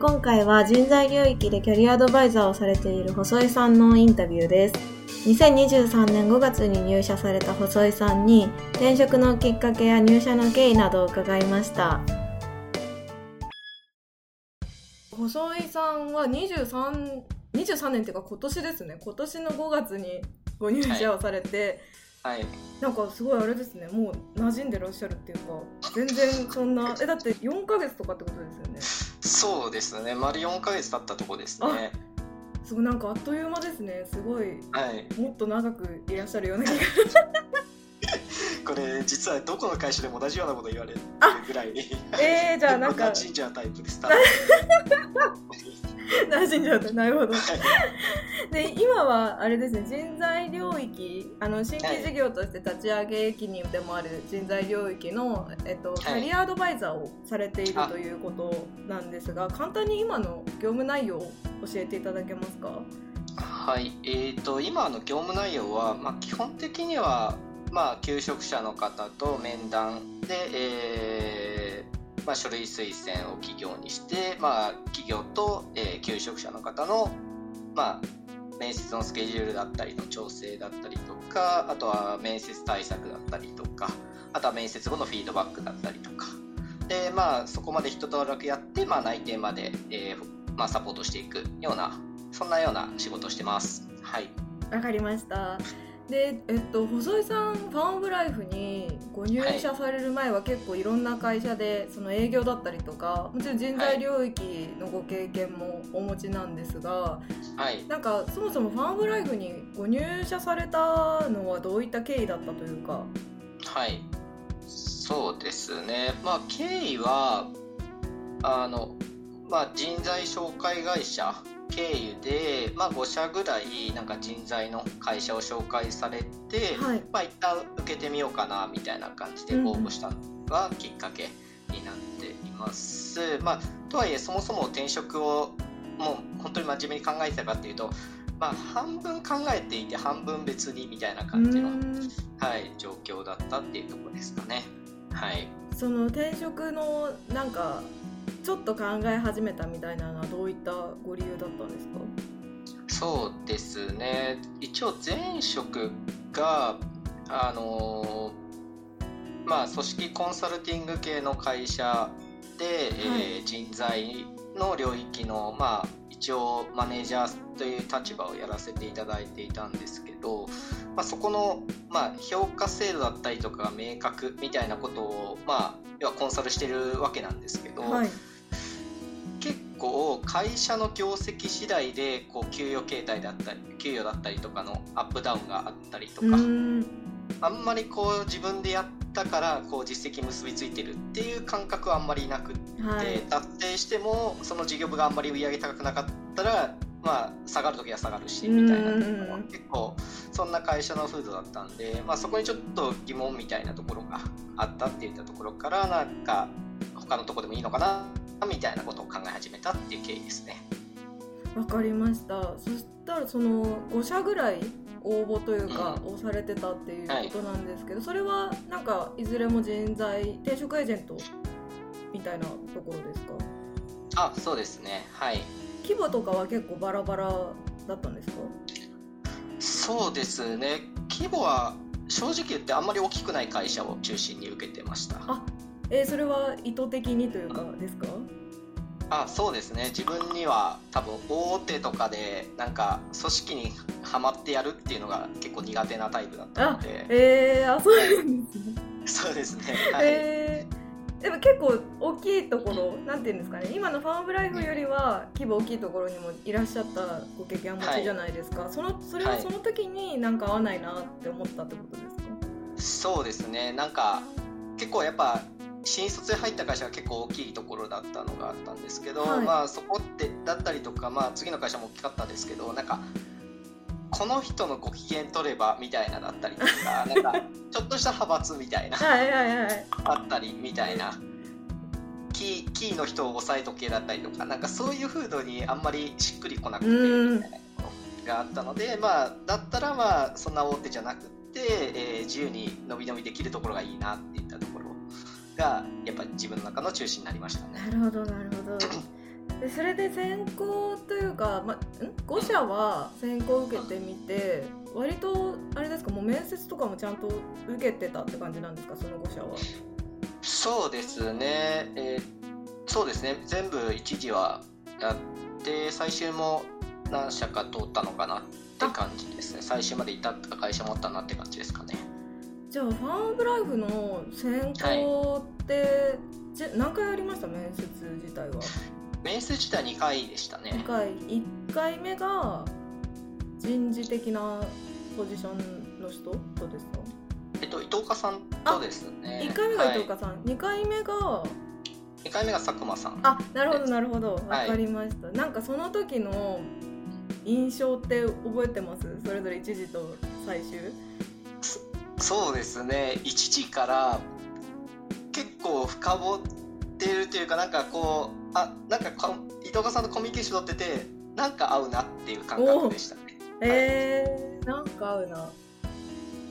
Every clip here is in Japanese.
今回は人材領域でキャリアアドバイザーをされている細井さんのインタビューです。2023年5月に入社された細井さんに転職のきっかけや入社の経緯などを伺いました。細井さんは23、23年っていうか今年ですね。今年の5月にご入社をされて、はい、なんかすごいあれですね。もう馴染んでらっしゃるっていうか、全然そんな、え、だって4ヶ月とかってことですよね。そうですね。丸4ヶ月経ったとこですね。すごいなんかあっという間ですね。すごい。はい。もっと長くいらっしゃるような気がこれ実はどこの会社でも同じようなこと言われるぐらい。えー、じゃあなんかじゃうタイプです 馴染んじゃったなるほど。は いで今はあれですね人材領域あの新規事業として立ち上げ期にでもある人材領域の、えっと、キャリアアドバイザーをされているということなんですが簡単に今の業務内容を教えていただけますか？はい、えー、と今の業務内容は、まあ、基本的には、まあ、求職者の方と面談で、えーまあ、書類推薦を企業にして、まあ、企業と、えー求職者の方の、まあ、面接のスケジュールだったりの調整だったりとかあとは面接対策だったりとかあとは面接後のフィードバックだったりとかで、まあ、そこまで一通りやって、まあ、内定まで、えーまあ、サポートしていくようなそんなような仕事をしてます。はい。わかりましたで、えっと、細井さんファン・オブ・ライフにご入社される前は結構いろんな会社でその営業だったりとかもちろん人材領域のご経験もお持ちなんですが、はい。なんかそもそもファン・オブ・ライフにご入社されたのはどういった経緯だったというか？はい。そうですね。まあ、経緯は、あの、まあ、人材紹介会社経由で、まあ、5社ぐらい、なんか人材の会社を紹介されて、はいまあ、一旦受けてみようかな、みたいな感じで応募したのがきっかけになっています。まあ、とはいえ、そもそも転職を、もう本当に真面目に考えてたかっていうと、まあ、半分考えていて半分別にみたいな感じのはい、状況だったっていうところですかね。はい。その転職のなんかちょっと考え始めたみたいなのはどういったご理由だったんですか？そうですね。一応前職が、あのーまあ、組織コンサルティング系の会社で、えー人材の領域の、まあ、一応マネージャーという立場をやらせていただいていたんですけど、まあ、そこの、まあ、評価制度だったりとかが明確みたいなことを、まあ、要はコンサルしてるわけなんですけど、はい。結構会社の業績次第でこう給与形態だったり給与だったりとかのアップダウンがあったりとうか、あんまりこう自分でやったからこう実績結びついてるっていう感覚はあんまりなくって、はい。達成してもその事業部があんまり売り上げ高くなかったらまあ下がる時は下がるしみたいな結構そんな会社の風土だったんで、まあ、そこにちょっと疑問みたいなところがあったっていったところからなんか他のところでもいいのかなみたいなことを考え始めたっていう経緯ですね。わかりました。そしたらその5社ぐらい応募というか、をされてたっていうことなんですけど、それはなんかいずれも人材転職エージェントみたいなところですか？あそうですね。はい規模とかは結構バラバラだったんですか？そうですね。規模は正直言ってあんまり大きくない会社を中心に受けてました。あえーそれは意図的にというかですか？あそうですね。自分には多分大手とかでなんか組織にはまってやるっていうのが結構苦手なタイプだったので。えー、あそうなんですね、そうですね。はい、えーでも結構大きいところなんていうんですかね今のファン・オブ・ライフよりは規模大きいところにもいらっしゃったご経験をお持ちじゃないですか、そのそれははい。その時になんか合わないなって思ったってことですか、そうですね。なんか結構やっぱ新卒で入った会社が結構大きいところだったのがあったんですけど、はい。まあそこってだったりとか、まあ、次の会社も大きかったんですけどなんかこの人のご機嫌取ればみたいなだったりとか なんかちょっとした派閥みたいなはいはいはい。あったりみたいなキーキーの人を押さえとけだったりとかなんかそういう風土にあんまりしっくりこなくてうん。みたいなところがあったのでまあだったらまあそんな大手じゃなくって、えー自由に伸び伸びできるところがいいなっていったところがやっぱり自分の中の中心になりましたね。なるほどなるほど でそれで選考というか、ま、ん？5社は選考受けてみて割とあれですかもう面接とかもちゃんと受けてたって感じなんですかその5社は？そうですね、えーそうですね。全部一時はやって最終も何社か通ったのかなって感じですね。最終まで至った会社もあったなって感じですかね。じゃあファンオブライフの選考って、じ何回ありました面接自体は？面接自体2回でしたね。2回1回目が人事的なポジションの人どうですか？えっと伊藤家さんとですね。1回目が伊藤は家さん、2回目がい、2回目が佐久間さん。あなるほどなるほど。わはい。かりました、なんかその時の印象って覚えてます？それぞれ一時と最終。そうですね。一時から結構深掘ってるというかなんかこうあなんかこ伊藤家さんとコミュニケーション取っててなんか合うなっていう感覚でした。ねえー、なんか合うな。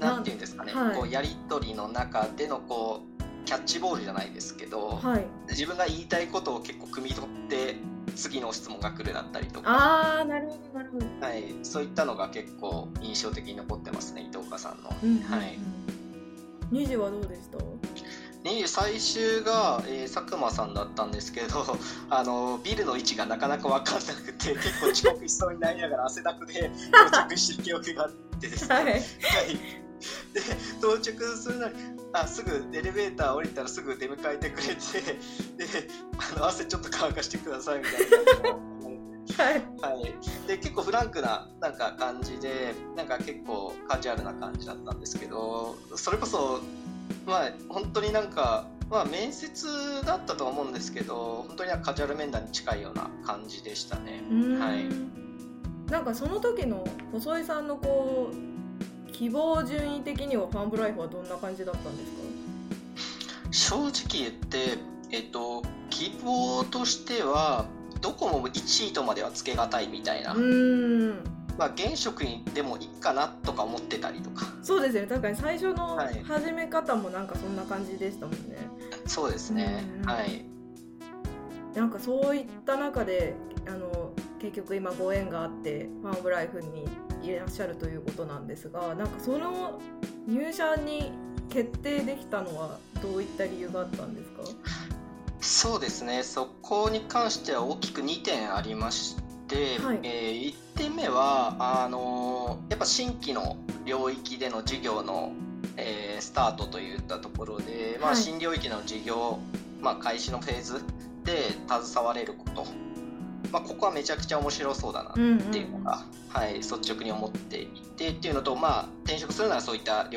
なんていうんですかね、はい。こうやり取りの中でのこうキャッチボールじゃないですけど、はい。自分が言いたいことを結構汲み取って次の質問が来るだったりとか、あーなるほどなるほど。はい、そういったのが結構印象的に残ってますね伊藤家さんの。うんうんうん。はい。2時はどうでした？に最終が、えー佐久間さんだったんですけど あのビルの位置がなかなか分かんなくて結構遅刻しそうになりながら汗だくで到着してる記憶があってですね、はい。はい、で到着するのにあすぐエレベーター降りたらすぐ出迎えてくれてであの汗ちょっと乾かしてくださいみたいなはい。はい、で結構フランクななんか感じでなんか結構カジュアルな感じだったんですけどそれこそまあ本当になんか、まあ、面接だったと思うんですけど本当にカジュアル面談に近いような感じでしたね。はい。なんかその時の細井さんのこう希望順位的にはファンブライフはどんな感じだったんですか？正直言って、えっと、希望としてはどこも1位とまではつけがたいみたいな、まあ、現職にでもいいかなとか思ってたりとか。そうですよね。確かに最初のはい。始め方もなんかそんな感じでしたもんね、そうですね、うんはい。なんかそういった中であの結局今ご縁があってファンオブライフにいらっしゃるということなんですがなんかその入社に決定できたのはどういった理由があったんですか？そうですね。そこに関しては大きく2点ありまして、はい。え1点目はあのやっぱ新規の領域での事業の、えースタートといったところで、まあ、はい。新領域の事業、まあ、開始のフェーズで携われること、まあ、ここはめちゃくちゃ面白そうだなうんっていうのが、はい、率直に思っていてっていうのと、まあ、転職するならそういった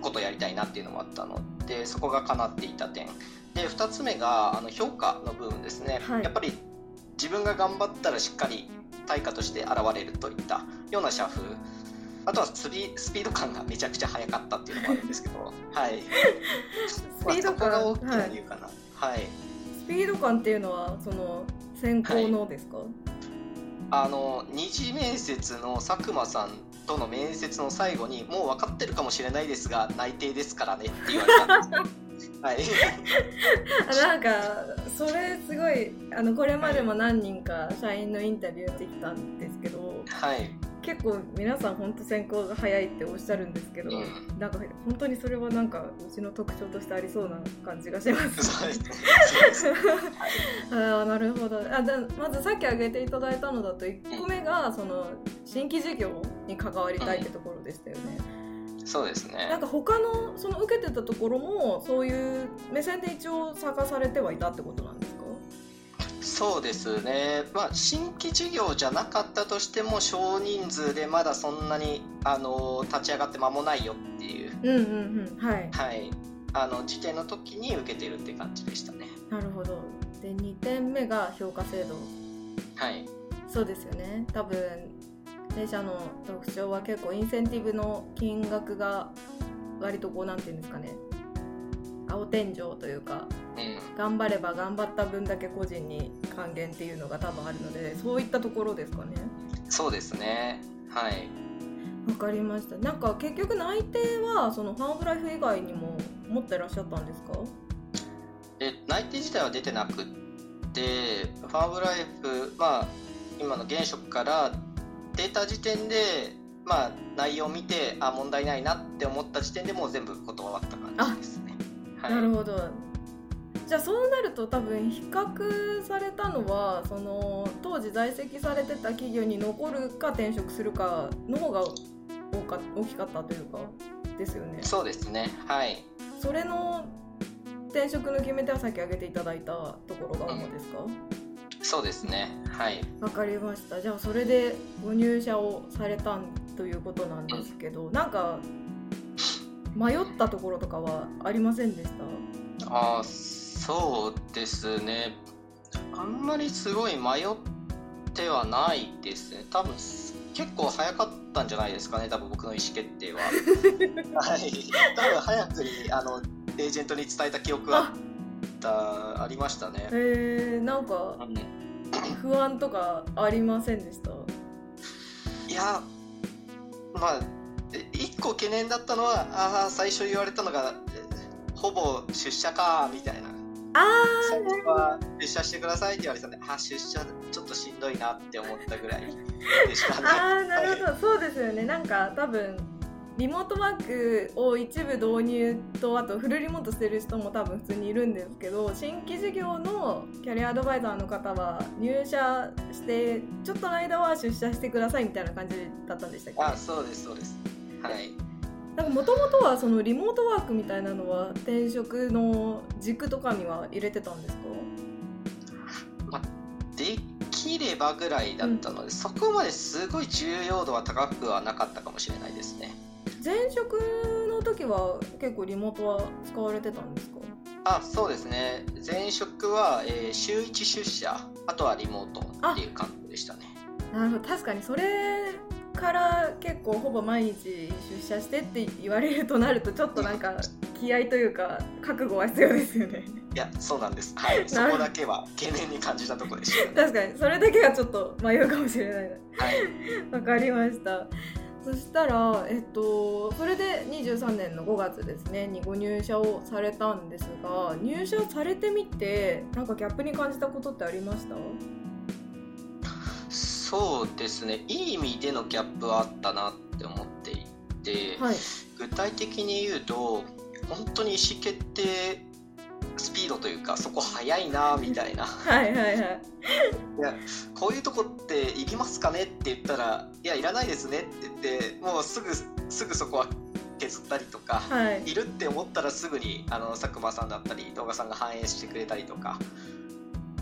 ことをやりたいなっていうのもあったのでそこが叶っていた点。で2つ目があの評価の部分ですね、はい。やっぱり自分が頑張ったらしっかり対価として現れるといったような社風。あとはスピスピード感がめちゃくちゃ速かったっていうのもあるんですけど。はい。スピードまあそこが感、大きな理由かな。はい。スピード感っていうのはその選考のですか、あの二次面接の佐久間さんとの面接の最後にもう分かってるかもしれないですが内定ですからねって言われたんですよ はい。あなんかそれすごいあのこれまでも何人か社員のインタビューできたんですけどはい。結構皆さん本当選考が早いっておっしゃるんですけど、うん。なんか本当にそれはなんかうちの特徴としてありそうな感じがします。あーなるほど。あじゃあまずさっき挙げていただいたのだと1個目がその新規事業に関わりたいってところでしたよね。そうですね。なんか他のその受けてたところもそういう目線で一応探されてはいたってことなんですか？そうですね、まあ、新規事業じゃなかったとしても少人数でまだそんなにあの立ち上がって間もないよっていう、うんうんうん。はい。はい、あの時点の時に受けてるって感じでしたね。なるほど。で2点目が評価制度。はい、そうですよね。多分弊社の特徴は結構インセンティブの金額が割とこうなんていうんですかね。青天井というかうん。頑張れば頑張った分だけ個人に還元っていうのが多分あるのでそういったところですかね。そうですね。はい。わかりました。なんか結局内定はそのファンオブライフ以外にも持ってらっしゃったんですか？で内定自体は出てなくっでファームライフまあ今の現職からデータ時点でまあ内容を見てあ問題ないなって思った時点でもう全部断った感じですね。はい、なるほど。じゃあそうなると多分比較されたのはその当時在籍されてた企業に残るか転職するかの方が大か大きかったというかですよね。そうですね。はい。それの転職の決め手はさっき挙げていただいたところが主ですか、うん、そうですね。はい。わかりました。じゃあそれでご入社をされたということなんですけど、うん、なんか迷ったところとかはありませんでした？ああそうですね。あんまりすごい迷ってはないですね。多分結構早かったんじゃないですかね。多分僕の意思決定は。はい。多分早くにあのエージェントに伝えた記憶はありましたね。へえー、なんか不安とかありませんでした？いやまあ一個懸念だったのはああ最初言われたのがほぼ出社かみたいな。あ最初は出社してくださいって言われたんであ出社ちょっとしんどいなって思ったぐらいでしたねああなるほど、はい、そうですよね。なんか多分リモートワークを一部導入とあとフルリモートしてる人も多分普通にいるんですけど新規事業のキャリアアドバイザーの方は入社してちょっとの間は出社してくださいみたいな感じだったんでしたっけ？あそうですそうです。はい。なんかもともとはそのリモートワークみたいなのは転職の軸とかには入れてたんですか、まあ、できればぐらいだったので、うん、そこまですごい重要度は高くはなかったかもしれないですね前職の時は結構リモートは使われてたんですか？あそうですね。前職は、えー、週1出社。あとはリモートっていう感じでしたね。なるほど。確かにそれから結構ほぼ毎日出社してって言われるとなるとちょっとなんか気合というか覚悟は必要ですよね。いやそうなんです。はい。そこだけは懸念に感じたところでした、ね、確かに。それだけはちょっと迷うかもしれないはい。わかりましたそしたら、えっと、それで23年の5月ですねにご入社をされたんですが入社されてみてなんかギャップに感じたことってありました？そうですねいい意味でのギャップはあったなって思っていて、はい、具体的に言うと本当に意思決定スピードというかそこ早いなみたいな。はいはいはい。いやこういうとこっていりますかねって言ったらいやいらないですねって言ってもうすぐすぐそこは削ったりとか、はい、いるって思ったらすぐにあの佐久間さんだったり動画さんが反映してくれたりとか。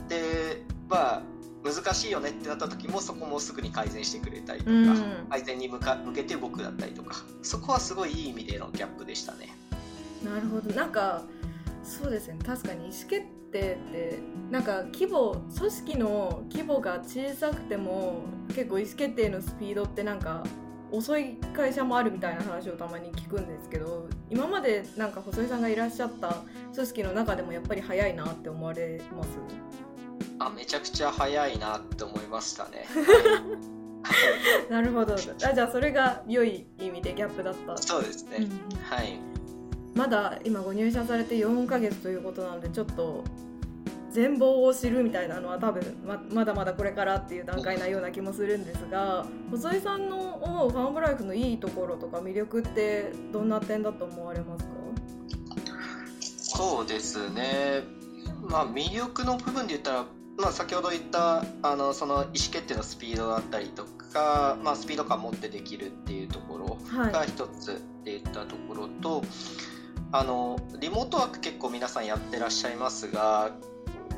でまあ難しいよねってなった時もそこもすぐに改善してくれたりとか、うん、改善に向か向けて僕だったりとか。そこはすごいいい意味でのギャップでしたね。なるほど。なんかそうですね。確かに意思決定ってなんか規模組織の規模が小さくても結構意思決定のスピードってなんか遅い会社もあるみたいな話をたまに聞くんですけど今までなんか細井さんがいらっしゃった組織の中でもやっぱり早いなって思われます？あめちゃくちゃ早いなって思いましたね。なるほど。あじゃあそれが良い意味でギャップだった。そうですね、うん、はいまだ今ご入社されて4ヶ月ということなのでちょっと全貌を知るみたいなのは多分ままだまだこれからっていう段階なような気もするんですが細井さんの思うファームライフのいいところとか魅力ってどんな点だと思われますか？そうですね。まあ魅力の部分で言ったら、まあ、先ほど言ったあのその意思決定のスピードだったりとか、まあ、スピード感持ってできるっていうところが一つって言ったところと、はいあのリモートワーク結構皆さんやってらっしゃいますが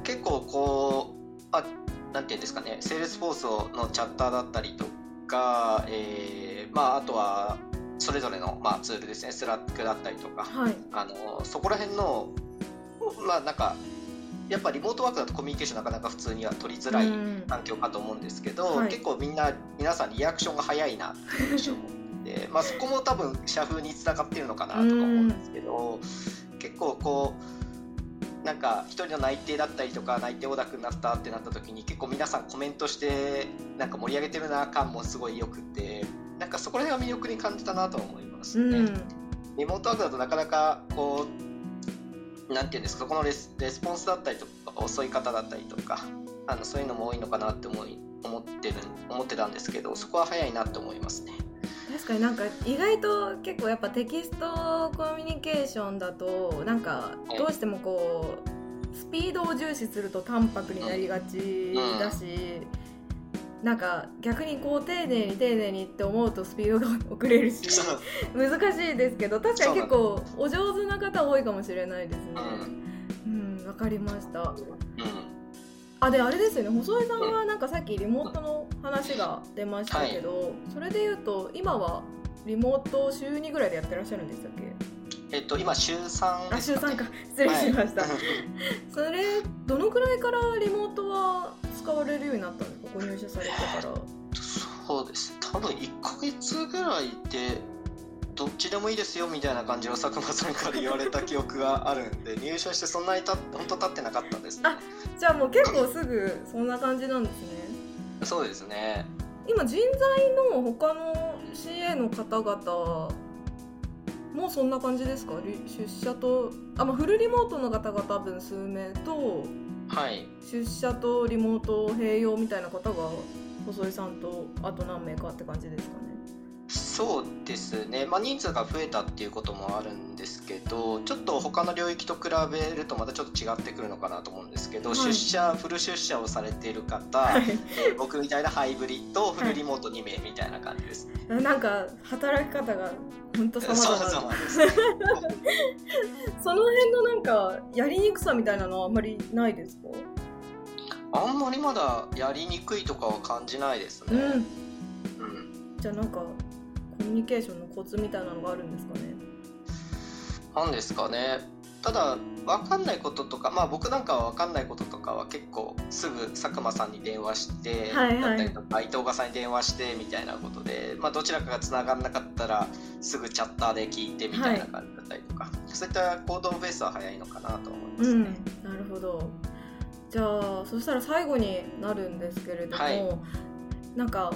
結構こうあなんていうんですかねセールスフォースのチャッターだったりとか、えーまあ、あとはそれぞれの、まあ、ツールですねスラックだったりとか、はい、あのそこら辺のまあなんかやっぱリモートワークだとコミュニケーションなかなか普通には取りづらい環境かと思うんですけど、はい、結構みんな皆さんリアクションが早いなっていう印象をで、まあ、そこも多分社風につながってるのかなとか思うんですけど、結構こうなんか一人の内定だったりとか内定オダクになったってなった時に結構皆さんコメントしてなんか盛り上げてるな感もすごいよくてなんかそこら辺は魅力に感じたなと思いますね。リモートワークだとなかなかこうなんていうんですかこのレスレスポンスだったりとか遅い方だったりとかあのそういうのも多いのかなって思い思ってる思ってたんですけどそこは早いなって思いますね。確かになんか意外と結構やっぱテキストコミュニケーションだとなんかどうしてもこうスピードを重視すると淡白になりがちだし、なんか逆にこう丁寧に丁寧にって思うとスピードが遅れるし難しいですけど確かに結構お上手な方多いかもしれないですね。うんわ、かりました。うんあであれですよね。細井さんはなんかさっきリモートの話が出ましたけど、はい、それでいうと今はリモート週2ぐらいでやってらっしゃるんでしたっけ？えっと今週3、ね、あ週3か。失礼しました、はい、それどのくらいからリモートは使われるようになったんですかご入社されてから。そうです。多分1か月ぐらいでどっちでもいいですよみたいな感じを佐久間さんから言われた記憶があるんで入社してそんなにた本当経ってなかったんです、ね、あじゃあもう結構すぐそんな感じなんですね。そうですね。今人材の他の CA の方々もうそんな感じですか？出社とあ、まあ、フルリモートの方々多分数名と、はい、出社とリモート併用みたいな方が細井さんとあと何名かって感じですかねそうですね、まあ、人数が増えたっていうこともあるんですけどちょっと他の領域と比べるとまたちょっと違ってくるのかなと思うんですけど、はい、出社フル出社をされている方、はい、えー、僕みたいなハイブリッドフルリモート2名みたいな感じです、はい、なんか働き方が本当様々。ですその辺のなんかやりにくさみたいなのはあんまりないですか？あんまりまだやりにくいとかは感じないですね、うん、うん、じゃあなんかコミュニケーションのコツみたいなのがあるんですかね？なんですかね。ただ分かんないこととかまあ僕なんかは分かんないこととかは結構すぐ佐久間さんに電話して、はいはい、だったりとか伊藤さんに電話してみたいなことで、まあ、どちらかがつながんなかったらすぐチャッターで聞いてみたいな感じだったりとか、はい、そういった行動ベースは早いのかなと思いますね。うん、なるほど。じゃあそしたら最後になるんですけれども、はい、なんか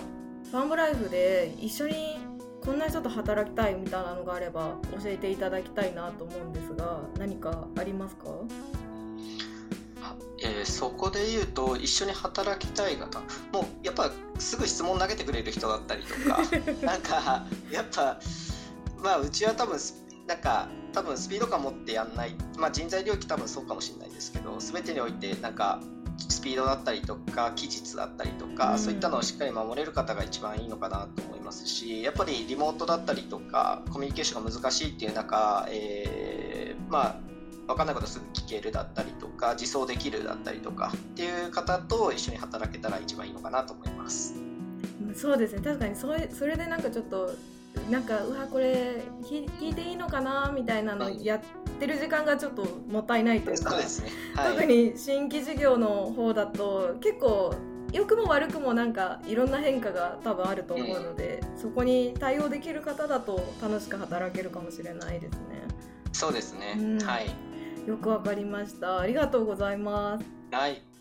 ファンブライフで一緒にこんな人と働きたいみたいなのがあれば教えていただきたいなと思うんですが何かありますか？えー、そこで言うと一緒に働きたい方もうやっぱすぐ質問投げてくれる人だったりとか なんかやっぱまあうちは多分なんか多分スピード感持ってやんない、まあ、人材領域多分そうかもしれないですけど全てにおいてなんかスピードだったりとか期日だったりとか、うん、そういったのをしっかり守れる方が一番いいのかなと思いますしやっぱりリモートだったりとかコミュニケーションが難しいっていう中、えー、まあ分かんないことすぐ聞けるだったりとか自走できるだったりとかっていう方と一緒に働けたら一番いいのかなと思います。そうですね。確かにそれそれでなんかちょっとなんかうわこれ聞いていいのかなみたいなのやってる時間がちょっともったいないというか、ね。はい、特に新規事業の方だと結構良くも悪くもなんかいろんな変化が多分あると思うので、うん、そこに対応できる方だと楽しく働けるかもしれないですね。そうですね、うん、はい。よくわかりました。ありがとうございます。はい